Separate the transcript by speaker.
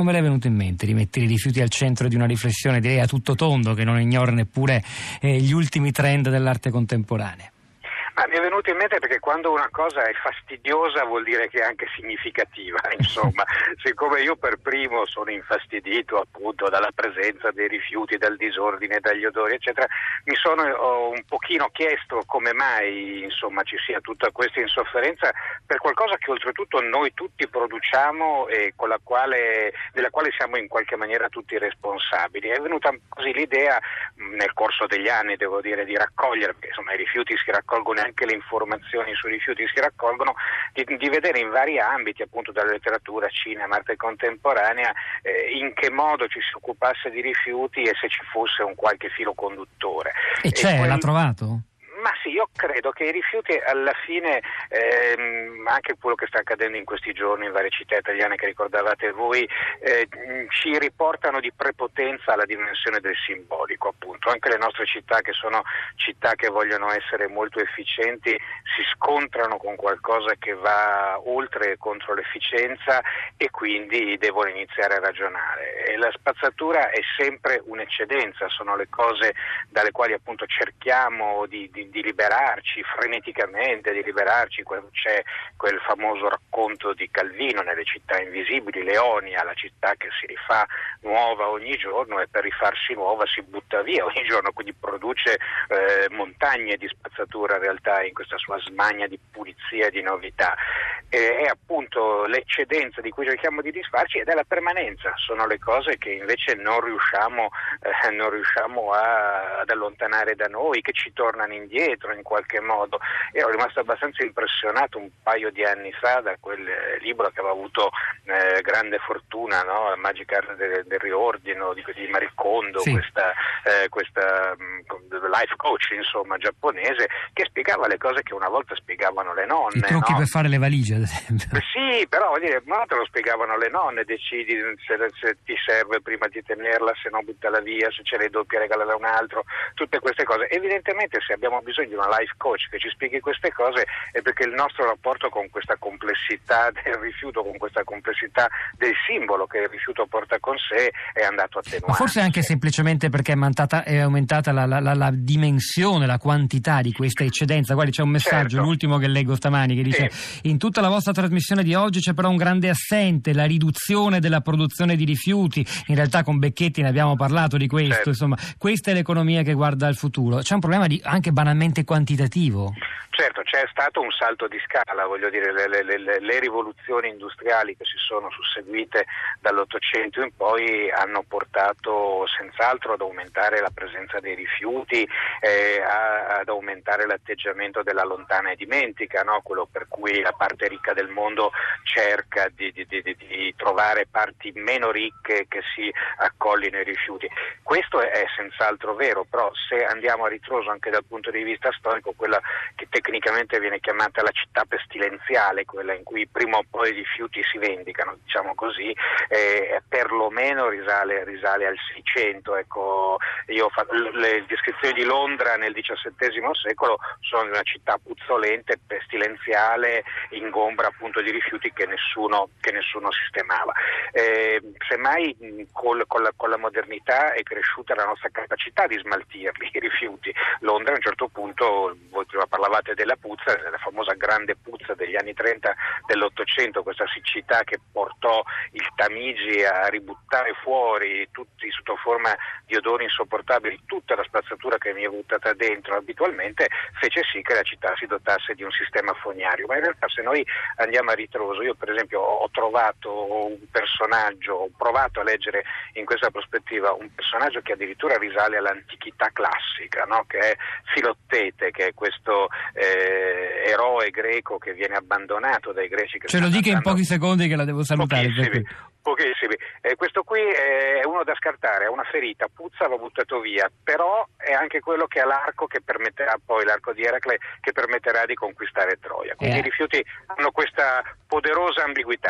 Speaker 1: Come le è venuto in mente di mettere i rifiuti al centro di una riflessione, direi a tutto tondo, che non ignora neppure eh, gli ultimi trend dell'arte contemporanea?
Speaker 2: Ma mi è venuto in mente perché quando una cosa è fastidiosa vuol dire che è anche significativa, insomma, siccome io per primo sono infastidito appunto dalla presenza dei rifiuti, dal disordine, dagli odori, eccetera, mi sono un pochino chiesto come mai insomma, ci sia tutta questa insofferenza per qualcosa che oltretutto noi tutti produciamo e quale, della quale siamo in qualche maniera tutti responsabili. È venuta così l'idea nel corso degli anni, devo dire, di raccogliere, perché insomma i rifiuti si raccolgono anche le informazioni sui rifiuti si raccolgono, di, di vedere in vari ambiti, appunto dalla letteratura, cinema, arte contemporanea, eh, in che modo ci si occupasse di rifiuti e se ci fosse un qualche filo conduttore.
Speaker 1: E c'è, e quel... l'ha trovato?
Speaker 2: Ma sì, io credo che i rifiuti alla fine, ehm, anche quello che sta accadendo in questi giorni in varie città italiane che ricordavate voi, eh, ci riportano di prepotenza alla dimensione del simbolico, appunto. Anche le nostre città, che sono città che vogliono essere molto efficienti, si scontrano con qualcosa che va oltre contro l'efficienza e quindi devono iniziare a ragionare. E la spazzatura è sempre un'eccedenza, sono le cose dalle quali appunto cerchiamo di, di di, liberarci freneticamente, di liberarci, c'è quel famoso racconto di Calvino nelle città invisibili, Leonia, la città che si rifà nuova ogni giorno e per rifarsi nuova si butta via ogni giorno, quindi produce eh, montagne di spazzatura in realtà in questa sua smania di pulizia e di novità. E, è appunto l'eccedenza di cui cerchiamo di disfarci ed è la permanenza, sono le cose che invece non riusciamo, eh, non riusciamo a, ad allontanare da noi, che ci tornano indietro in qualche modo. Ero rimasto abbastanza impressionato un paio di anni fa da quel eh, libro che aveva avuto eh, grande fortuna, no? Magic Art del, del riordino di, di Maricondo, sì. questa, eh, questa um, life coach insomma giapponese che spiegava le cose che una volta spiegavano le nonne. I
Speaker 1: trucchi
Speaker 2: no?
Speaker 1: per fare le valigie ad esempio.
Speaker 2: Eh, sì, però vuol dire, ma te lo spiegavano le nonne, decidi se, se, ti serve prima di tenerla, se no buttala via, se ce l'hai doppia regalala a un altro, tutte queste cose. Evidentemente se abbiamo bisogno di una life coach che ci spieghi queste cose è perché il nostro rapporto con questa complessità del rifiuto, con questa complessità del simbolo che il rifiuto porta con sé è andato attenuando.
Speaker 1: Ma forse anche semplicemente perché è aumentata, è aumentata la, la, la, la, dimensione, la quantità di questa eccedenza. Guardi, c'è un messaggio, certo. l'ultimo che leggo stamani, che dice sì. in tutta la vostra trasmissione di oggi c'è però un grande assente, la riduzione della produzione di rifiuti. In realtà con Becchetti ne abbiamo parlato di questo, certo. insomma, questa è l'economia che guarda al futuro. C'è un problema di, anche banalmente quantitativo.
Speaker 2: Certo, c'è stato un salto di scala, voglio dire, le, le, le, le, rivoluzioni industriali che si sono susseguite dall'Ottocento in poi hanno portato senz'altro ad aumentare la presenza dei rifiuti, eh, ad aumentare l'atteggiamento della lontana e dimentica, no? quello per cui la parte ricca del mondo cerca di, di, di, di, trovare parti meno ricche che si accollino i rifiuti. Questo è, senz'altro vero, però se andiamo a ritroso anche dal punto di vista storico, quella che tecnicamente viene chiamata la città pestilenziale, quella in cui prima o poi i rifiuti si vendicano, diciamo così, eh, perlomeno risale, risale, al 600. Ecco, fa, le descrizioni di Londra nel XVII secolo sono di una città puzzolente, pestilenziale, ingombra appunto di rifiuti che nessuno, che nessuno sistemava. Eh, semmai col, con, la, con la modernità è cresciuta la nostra capacità di smaltirli, i rifiuti. Londra a un certo punto, voi prima parlavate della puzza, la famosa grande puzza degli anni 30 dell'Ottocento, questa siccità che portò il Tamigi a ributtare fuori tutti sotto forma di odori insopportabili tutta la spazzatura che mi è buttata dentro abitualmente, fece sì che la città si dotasse di un sistema fognario. Ma in realtà se noi andiamo a ritroso, io per esempio ho trovato un personaggio, ho provato a leggere in questa prospettiva un personaggio che addirittura risale all'antichità classica, no? che è Filottete, che è questo eh, eroe greco che viene abbandonato dai greci. Che
Speaker 1: Ce lo dica in pochi secondi che la devo salutare.
Speaker 2: Pochissimi. Eh, questo qui è uno da scartare, è una ferita, puzza, va buttato via, però è anche quello che ha l'arco che permetterà poi, l'arco di Eracle, che permetterà di conquistare Troia. Quindi eh. i rifiuti hanno questa poderosa ambiguità.